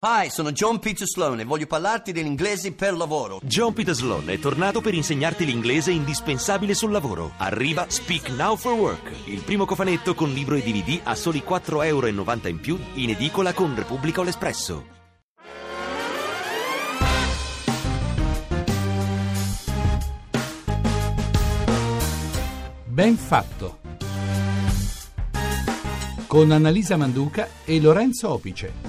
Hi, sono John Peter Sloan e voglio parlarti dell'inglese per lavoro. John Peter Sloan è tornato per insegnarti l'inglese indispensabile sul lavoro. Arriva Speak Now for Work, il primo cofanetto con libro e DVD a soli 4,90 euro in più in edicola con Repubblica o l'Espresso. Ben fatto. Con Annalisa Manduca e Lorenzo Opice.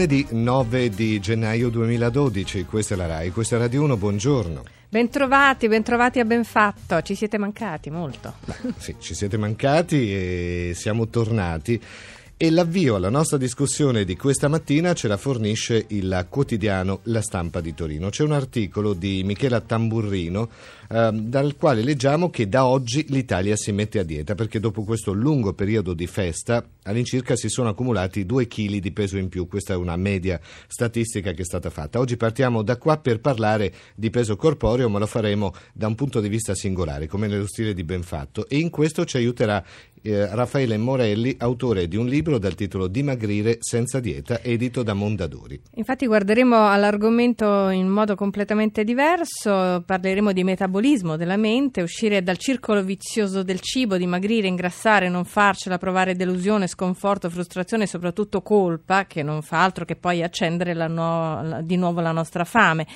Lunedì 9 di gennaio 2012, questa è la RAI, questa è Radio 1, buongiorno. Bentrovati, bentrovati a Benfatto, ci siete mancati molto. Beh, sì, ci siete mancati e siamo tornati. E l'avvio alla nostra discussione di questa mattina ce la fornisce il quotidiano La Stampa di Torino. C'è un articolo di Michela Tamburrino eh, dal quale leggiamo che da oggi l'Italia si mette a dieta perché dopo questo lungo periodo di festa all'incirca si sono accumulati due chili di peso in più. Questa è una media statistica che è stata fatta. Oggi partiamo da qua per parlare di peso corporeo, ma lo faremo da un punto di vista singolare, come nello stile di Benfatto. E in questo ci aiuterà eh, Raffaele Morelli, autore di un libro dal titolo Dimagrire senza dieta, edito da Mondadori. Infatti guarderemo all'argomento in modo completamente diverso, parleremo di metabolismo della mente, uscire dal circolo vizioso del cibo, dimagrire, ingrassare, non farcela, provare delusione, sconforto, frustrazione e soprattutto colpa, che non fa altro che poi accendere no- di nuovo la nostra fame.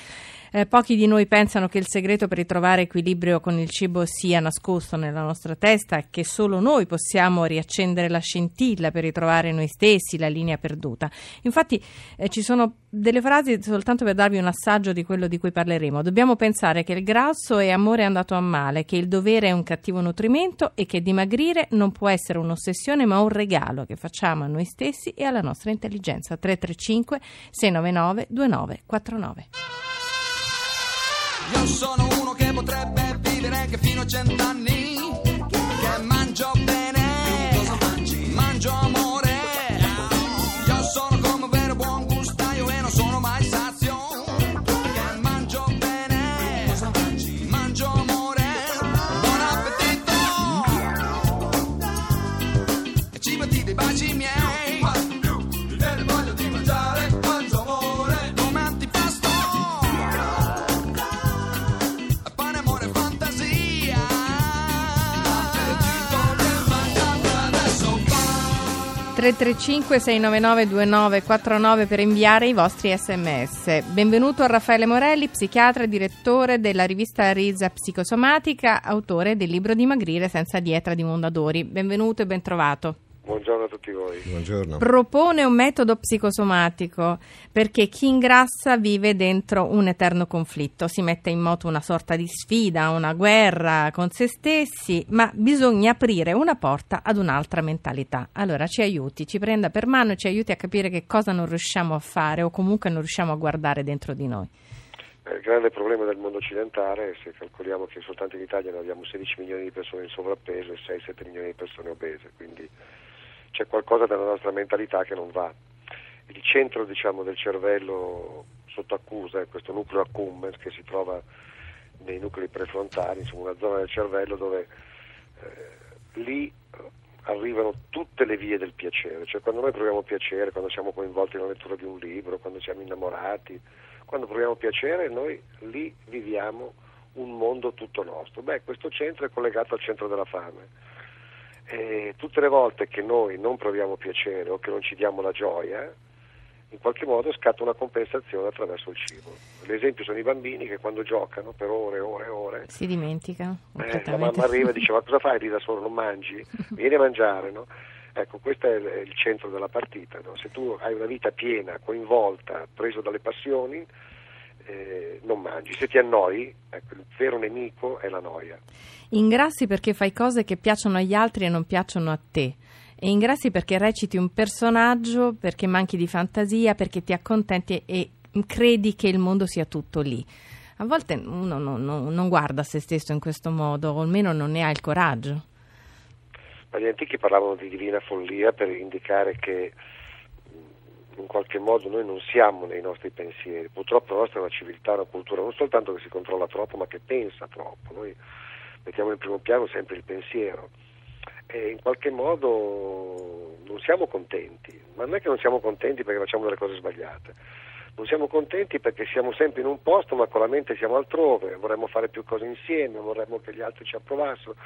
Eh, pochi di noi pensano che il segreto per ritrovare equilibrio con il cibo sia nascosto nella nostra testa e che solo noi possiamo riaccendere la scintilla per ritrovare noi stessi, la linea perduta. Infatti eh, ci sono delle frasi soltanto per darvi un assaggio di quello di cui parleremo. Dobbiamo pensare che il grasso è amore andato a male, che il dovere è un cattivo nutrimento e che dimagrire non può essere un'ossessione ma un regalo che facciamo a noi stessi e alla nostra intelligenza. 335 699 2949. Io sono uno che potrebbe vivere anche fino a cent'anni. 335 699 2949 per inviare i vostri sms. Benvenuto a Raffaele Morelli, psichiatra e direttore della rivista Risa Psicosomatica, autore del libro Dimagrire senza dieta di Mondadori. Benvenuto e bentrovato. Buongiorno a tutti voi. Buongiorno. Propone un metodo psicosomatico perché chi ingrassa vive dentro un eterno conflitto, si mette in moto una sorta di sfida, una guerra con se stessi, ma bisogna aprire una porta ad un'altra mentalità. Allora ci aiuti, ci prenda per mano e ci aiuti a capire che cosa non riusciamo a fare o comunque non riusciamo a guardare dentro di noi. Eh, Il grande problema del mondo occidentale, se calcoliamo che soltanto in Italia noi abbiamo 16 milioni di persone in sovrappeso e 6-7 milioni di persone obese, quindi c'è qualcosa della nostra mentalità che non va. Il centro diciamo, del cervello sotto accusa è questo nucleo accumbens che si trova nei nuclei prefrontali, insomma una zona del cervello dove eh, lì eh, arrivano tutte le vie del piacere, cioè quando noi proviamo piacere, quando siamo coinvolti nella lettura di un libro, quando siamo innamorati, quando proviamo piacere noi lì viviamo un mondo tutto nostro. Beh, questo centro è collegato al centro della fame. E tutte le volte che noi non proviamo piacere o che non ci diamo la gioia, in qualche modo scatta una compensazione attraverso il cibo. L'esempio sono i bambini che quando giocano per ore e ore e ore Si dimentica? eh, la mamma arriva e dice ma cosa fai lì da solo, non mangi? Vieni a mangiare, no? Ecco, questo è il centro della partita, no? Se tu hai una vita piena, coinvolta, preso dalle passioni, eh, non mangi. Se ti annoi, ecco, il vero nemico è la noia. Ingrassi perché fai cose che piacciono agli altri e non piacciono a te. E ingrassi perché reciti un personaggio, perché manchi di fantasia, perché ti accontenti e credi che il mondo sia tutto lì. A volte uno non, non- non guarda se stesso in questo modo, o almeno non ne ha il coraggio. Ma gli antichi parlavano di divina follia per indicare che in qualche modo noi non siamo nei nostri pensieri. Purtroppo la nostra è una civiltà, una cultura non soltanto che si controlla troppo, ma che pensa troppo. Noi mettiamo in primo piano sempre il pensiero. e in qualche modo non siamo contenti, ma non è che non siamo contenti perché facciamo delle cose sbagliate, non siamo contenti perché siamo sempre in un posto ma con la mente siamo altrove, vorremmo fare più cose insieme, vorremmo che gli altri ci approvassero,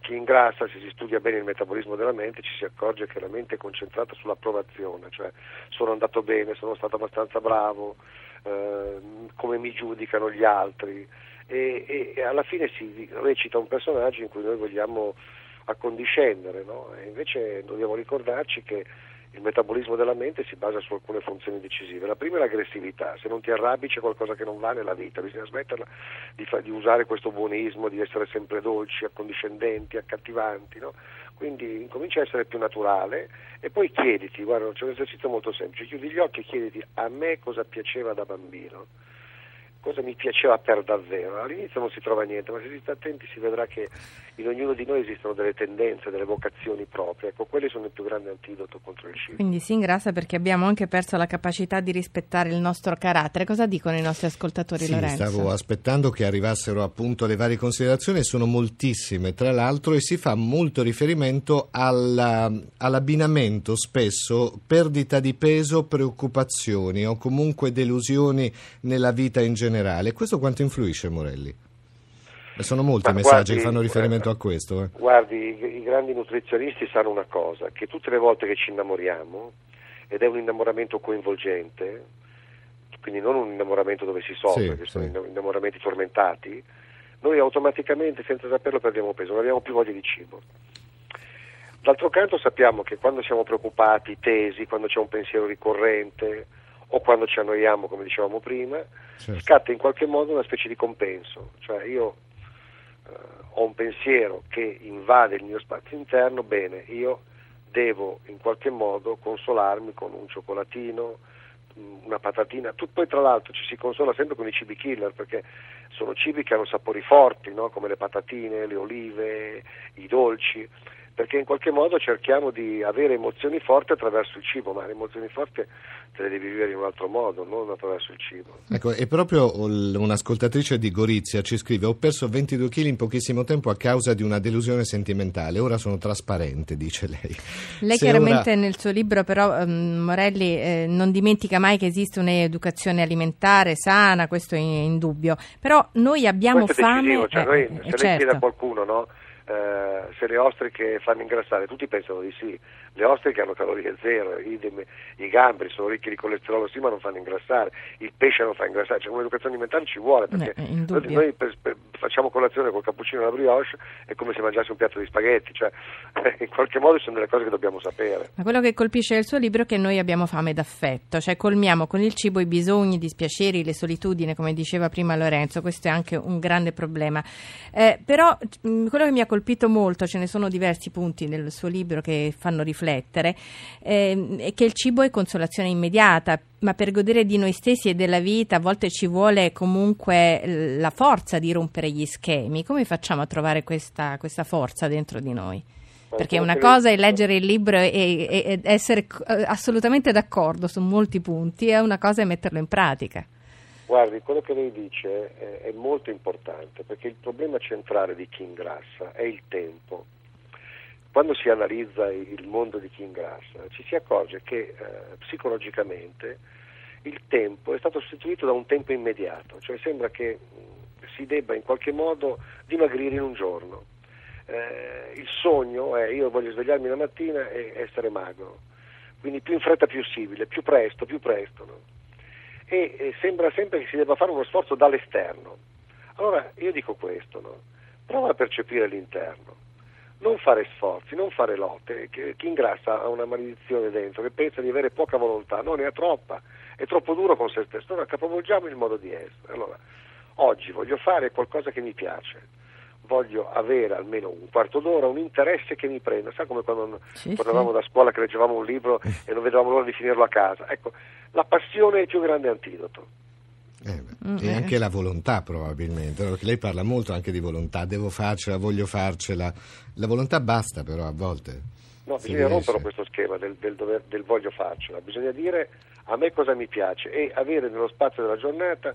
chi ingrassa se si studia bene il metabolismo della mente ci si accorge che la mente è concentrata sull'approvazione, cioè sono andato bene, sono stato abbastanza bravo, eh, come mi giudicano gli altri. E, e- alla fine si recita un personaggio in cui noi vogliamo accondiscendere, no? e invece dobbiamo ricordarci che il metabolismo della mente si basa su alcune funzioni decisive. La prima è l'aggressività, se non ti arrabbi c'è qualcosa che non va nella vita, bisogna smetterla di, fa- di usare questo buonismo, di essere sempre dolci, accondiscendenti, accattivanti. no? Quindi incomincia a essere più naturale e poi chiediti, guarda c'è un esercizio molto semplice, chiudi gli occhi e chiediti a me cosa piaceva da bambino cosa mi piaceva per davvero. All'inizio non si trova niente, ma se si sta attenti si vedrà che in ognuno di noi esistono delle tendenze, delle vocazioni proprie. Ecco, quelli sono il più grande antidoto contro il cibo. Quindi si ingrassa perché abbiamo anche perso la capacità di rispettare il nostro carattere. Cosa dicono i nostri ascoltatori, Sì, Lorenzo? stavo aspettando che arrivassero appunto le varie considerazioni, sono moltissime tra l'altro e si fa molto riferimento alla- all'abbinamento spesso perdita di peso, preoccupazioni o comunque delusioni nella vita in generale. Questo quanto influisce Morelli? Sono molti i messaggi guardi, che fanno riferimento a questo. eh. Guardi, i, grandi nutrizionisti sanno una cosa, che tutte le volte che ci innamoriamo, ed è un innamoramento coinvolgente, quindi non un innamoramento dove si soffre, Sì, che sono sì. innamoramenti tormentati, noi automaticamente, senza saperlo, perdiamo peso, non abbiamo più voglia di cibo. D'altro canto sappiamo che quando siamo preoccupati, tesi, quando c'è un pensiero ricorrente o quando ci annoiamo, come dicevamo prima, Certo. scatta in qualche modo una specie di compenso. Cioè io eh, ho un pensiero che invade il mio spazio interno, bene, io devo in qualche modo consolarmi con un cioccolatino, mh, una patatina, tu, poi tra l'altro ci si consola sempre con i cibi killer perché sono cibi che hanno sapori forti, no? come le patatine, le olive, i dolci, perché in qualche modo cerchiamo di avere emozioni forti attraverso il cibo, ma le emozioni forti te le devi vivere in un altro modo, non attraverso il cibo. Ecco, e proprio un'ascoltatrice di Gorizia ci scrive: Ho perso 22 kg in pochissimo tempo a causa di una delusione sentimentale. Ora sono trasparente, dice lei. Lei Se chiaramente ora- nel suo libro però ehm, Morelli eh, non dimentica mai che esiste un'educazione alimentare sana, questo è indubbio, però noi abbiamo Questo fame... decisivo, cioè eh, noi, se lei certo. chiede a qualcuno no, eh, se le ostriche fanno ingrassare, tutti pensano di sì. Le ostriche hanno calorie zero, idem, i gamberi sono ricchi di colesterolo sì ma non fanno ingrassare, il pesce non fa ingrassare, cioè un'educazione alimentare ci vuole perché Eh, eh, noi, per- per- facciamo colazione col cappuccino e la brioche è come se mangiassi un piatto di spaghetti, cioè in qualche modo sono delle cose che dobbiamo sapere. Ma quello che colpisce del suo libro è che noi abbiamo fame d'affetto, cioè colmiamo con il cibo i bisogni, i dispiaceri, le solitudini, come diceva prima Lorenzo, questo è anche un grande problema. Eh, però mh, quello che mi ha colpito molto, ce ne sono diversi punti nel suo libro che fanno riflettere, ehm, è che il cibo è consolazione immediata, ma per godere di noi stessi e della vita a volte ci vuole comunque eh, la forza di rompere gli schemi. Come facciamo a trovare questa, questa forza dentro di noi? Perché una cosa è leggere il libro e, e- ed essere eh, assolutamente d'accordo su molti punti, e una cosa è metterlo in pratica. Guardi, quello che lei dice è, è molto importante perché il problema centrale di chi ingrassa è il tempo. Quando si analizza il mondo di chi ingrassa ci si accorge che eh, psicologicamente il tempo è stato sostituito da un tempo immediato, cioè sembra che mh, si debba in qualche modo dimagrire in un giorno. Eh, il sogno è io voglio svegliarmi la mattina e essere magro, quindi più in fretta possibile, più presto, più presto. no? E sembra sempre che si debba fare uno sforzo dall'esterno. Allora io dico questo, no? prova a percepire l'interno, non fare sforzi, non fare lotte, che, chi ingrassa ha una maledizione dentro, che pensa di avere poca volontà, no, ne ha troppa, è troppo duro con se stesso, allora capovolgiamo il modo di essere. Allora, oggi voglio fare qualcosa che mi piace, voglio avere almeno un quarto d'ora, un interesse che mi prenda, sa come quando Sì, tornavamo sì. da scuola che leggevamo un libro e non vedevamo l'ora di finirlo a casa. Ecco, la passione è il più grande antidoto. Eh, beh, Mm, e eh. anche la volontà probabilmente, perché lei parla molto anche di volontà, devo farcela, voglio farcela. La volontà basta però a volte. No, Si bisogna riesce. rompere questo schema del, del dover- del voglio farcela, bisogna dire a me cosa mi piace e avere nello spazio della giornata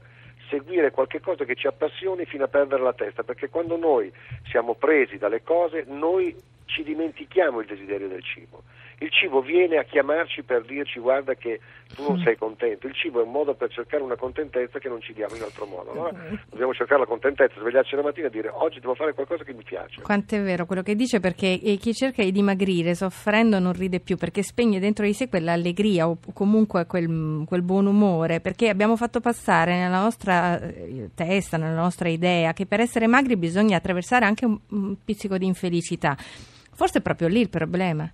seguire qualche cosa che ci appassioni fino a perdere la testa, perché quando noi siamo presi dalle cose, noi ci dimentichiamo il desiderio del cibo. Il cibo viene a chiamarci per dirci guarda che tu non sei contento. Il cibo è un modo per cercare una contentezza che non ci diamo in altro modo. Allora dobbiamo cercare la contentezza, svegliarci la mattina e dire oggi devo fare qualcosa che mi piace. Quanto è vero quello che dice perché eh, chi cerca di dimagrire soffrendo non ride più perché spegne dentro di sé quell'allegria o comunque quel, quel buon umore perché abbiamo fatto passare nella nostra eh, testa, nella nostra idea che per essere magri bisogna attraversare anche un, un pizzico di infelicità. Forse è proprio lì il problema.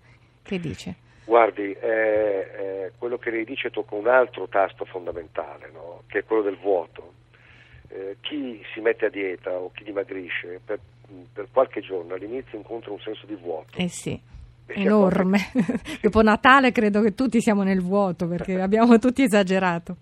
Che dice? Guardi, eh, eh, quello che lei dice tocca un altro tasto fondamentale, no? che è quello del vuoto. Eh, chi si mette a dieta o chi dimagrisce per, per qualche giorno all'inizio incontra un senso di vuoto. Eh sì. Enorme. Dopo Natale credo che tutti siamo nel vuoto perché abbiamo tutti esagerato.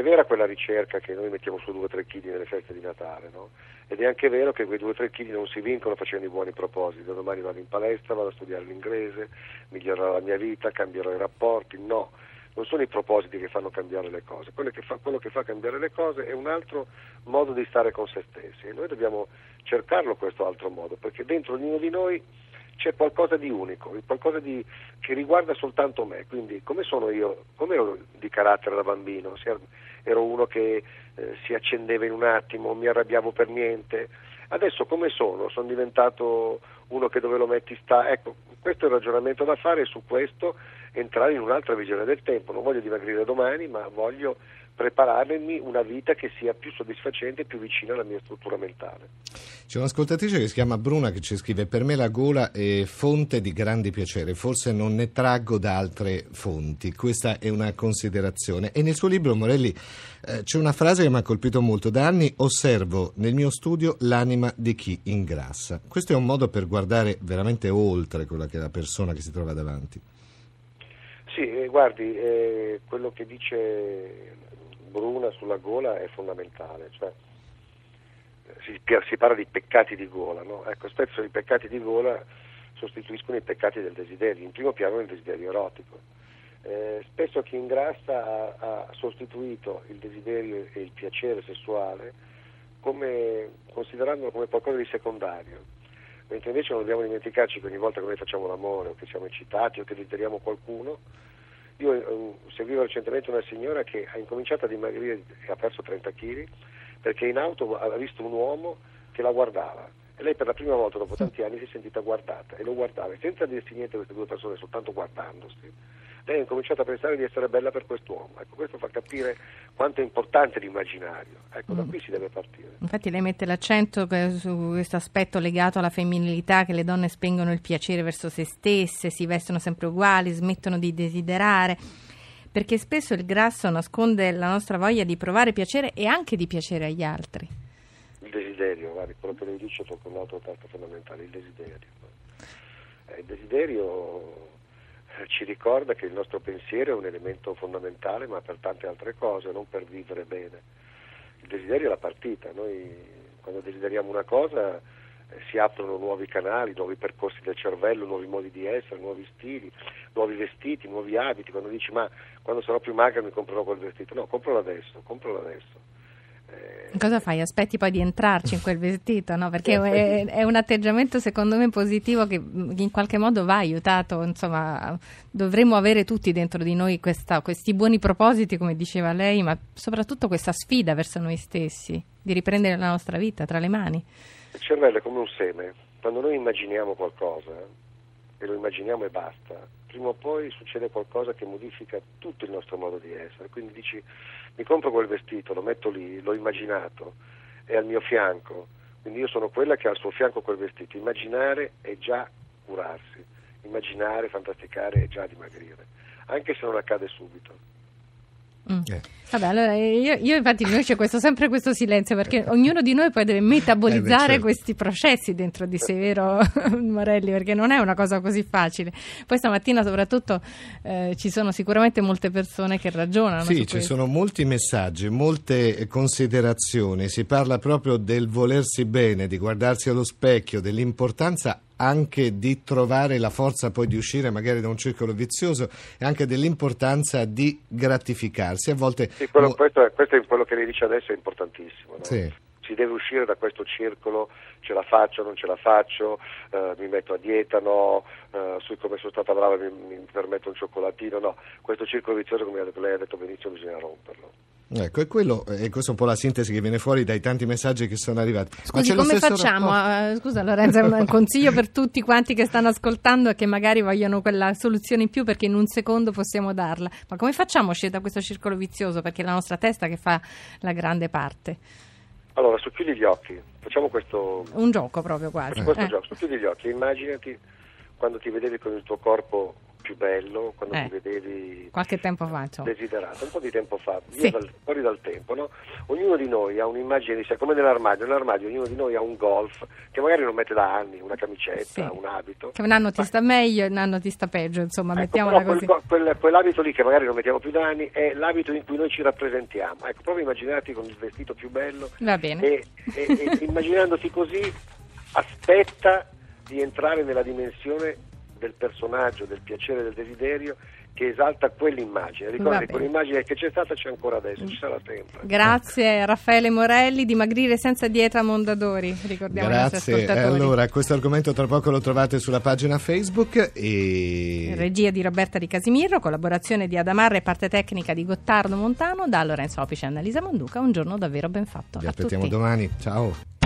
È vera quella ricerca che noi mettiamo su 2-3 kg nelle feste di Natale, no? Ed è anche vero che quei 2-3 kg non si vincono facendo i buoni propositi. Da domani vado in palestra, vado a studiare l'inglese, migliorerò la mia vita, cambierò i rapporti. No, non sono i propositi che fanno cambiare le cose. Quello che fa, quello che fa cambiare le cose è un altro modo di stare con se stessi. E noi dobbiamo cercarlo questo altro modo, perché dentro ognuno di noi c'è qualcosa di unico, qualcosa di, che riguarda soltanto me. Quindi come sono io, come ero di carattere da bambino? Se ero uno che eh, si accendeva in un attimo, mi arrabbiavo per niente. Adesso come sono? Sono diventato uno che dove lo metti sta. Ecco, questo è il ragionamento da fare e su questo entrare in un'altra visione del tempo. Non voglio dimagrire domani, ma voglio prepararmi una vita che sia più soddisfacente e più vicina alla mia struttura mentale. C'è un'ascoltatrice che si chiama Bruna che ci scrive: Per me la gola è fonte di grandi piacere, forse non ne traggo da altre fonti. Questa è una considerazione. E nel suo libro, Morelli, eh, c'è una frase che mi ha colpito molto. Da anni osservo nel mio studio l'anima di chi ingrassa. Questo è un modo per guardare veramente oltre quella che è la persona che si trova davanti. Sì, eh, guardi, eh, quello che dice Bruna sulla gola è fondamentale, cioè si, si parla di peccati di gola, no? ecco, spesso i peccati di gola sostituiscono i peccati del desiderio, in primo piano il desiderio erotico. Eh, spesso chi ingrassa ha, ha, sostituito il desiderio e il piacere sessuale come, considerandolo come qualcosa di secondario, mentre invece non dobbiamo dimenticarci che ogni volta che noi facciamo l'amore o che siamo eccitati o che desideriamo qualcuno, io eh, seguivo recentemente una signora che ha incominciato a dimagrire e ha perso 30 kg perché in auto ha visto un uomo che la guardava e lei per la prima volta dopo tanti anni si è sentita guardata e lo guardava senza dirsi niente a queste due persone, soltanto guardandosi. Lei ha incominciato a pensare di essere bella per quest'uomo. Ecco, questo fa capire quanto è importante l'immaginario. Ecco, da qui si deve partire. Infatti lei mette l'accento su questo aspetto legato alla femminilità, che le donne spengono il piacere verso se stesse, si vestono sempre uguali, smettono di desiderare perché spesso il grasso nasconde la nostra voglia di provare piacere e anche di piacere agli altri. Il desiderio, guardi, quello che lei dice tocca un altro tasto fondamentale, il desiderio. Eh, il desiderio ci ricorda che il nostro pensiero è un elemento fondamentale, ma per tante altre cose, non per vivere bene. Il desiderio è la partita, noi quando desideriamo una cosa si aprono nuovi canali, nuovi percorsi del cervello, nuovi modi di essere, nuovi stili, nuovi vestiti, nuovi abiti. Quando dici ma quando sarò più magra mi comprerò quel vestito, no, compralo adesso, compralo adesso. Eh, Cosa fai? Aspetti poi di entrarci in quel vestito, no? Perché è, è, un atteggiamento secondo me positivo che in qualche modo va aiutato, insomma, dovremmo avere tutti dentro di noi questa, questi buoni propositi, come diceva lei, ma soprattutto questa sfida verso noi stessi, di riprendere la nostra vita tra le mani. Il cervello è come un seme, quando noi immaginiamo qualcosa e lo immaginiamo e basta, prima o poi succede qualcosa che modifica tutto il nostro modo di essere. Quindi dici mi compro quel vestito, lo metto lì, l'ho immaginato, è al mio fianco, quindi io sono quella che ha al suo fianco quel vestito. Immaginare è già curarsi, immaginare, fantasticare è già dimagrire, anche se non accade subito. Mm. Eh. Vabbè, allora io, io infatti noi c'è questo, sempre questo silenzio perché ognuno di noi poi deve metabolizzare eh certo. questi processi dentro di sé, vero Morelli? Perché non è una cosa così facile. Poi stamattina soprattutto eh, ci sono sicuramente molte persone che ragionano. Sì, ci questo. sono molti messaggi, molte considerazioni, si parla proprio del volersi bene, di guardarsi allo specchio, dell'importanza anche di trovare la forza poi di uscire magari da un circolo vizioso e anche dell'importanza di gratificarsi. A volte sì, quello, questo, è, questo, è, quello che lei dice adesso è importantissimo. No? Sì. Si deve uscire da questo circolo, ce la faccio, non ce la faccio, eh, mi metto a dieta, no, eh, su come sono stata brava mi, mi permetto un cioccolatino, no, questo circolo vizioso come ha detto- lei ha detto benissimo bisogna romperlo. Ecco, e, quello, e questa è un po' la sintesi che viene fuori dai tanti messaggi che sono arrivati. Scusi, come facciamo? rapporto- Eh, scusa Lorenzo, è un consiglio per tutti quanti che stanno ascoltando e che magari vogliono quella soluzione in più perché in un secondo possiamo darla. Ma come facciamo a uscire da questo circolo vizioso? Perché è la nostra testa che fa la grande parte. Allora, socchiudi gli occhi, facciamo questo, Un gioco proprio quasi. questo Eh. gioco, socchiudi gli occhi, immaginati quando ti vedevi con il tuo corpo più bello, quando Eh. ti vedevi Qualche tempo fa, insomma. desiderato, un po' di tempo fa, Sì. dal- fuori dal tempo, no? Ognuno di noi ha un'immagine di sé, come nell'armadio, nell'armadio ognuno di noi ha un golf che magari non mette da anni, una camicetta, Sì. un abito. Che un anno ti sta meglio e un anno ti sta peggio, insomma, Ecco, mettiamola così. quel, quel- quell'abito lì che magari non mettiamo più da anni è l'abito in cui noi ci rappresentiamo. Ecco, proprio immaginarti con il vestito più bello Va bene. e, e- e immaginandoti così aspetta di entrare nella dimensione del personaggio, del piacere, del desiderio che esalta quell'immagine. Bene. quell'immagine che c'è stata c'è ancora adesso, ci sarà sempre. Grazie Raffaele Morelli, dimagrire senza dieta Mondadori, ricordiamo Grazie. Allora, questo argomento tra poco lo trovate sulla pagina Facebook e... Regia di Roberta Di Casimirro, collaborazione di Adamarra e parte tecnica di Gottardo Montano, da Lorenzo Opice e Annalisa Monduca. Un giorno davvero ben fatto. Vi a aspettiamo tutti. domani. Ciao.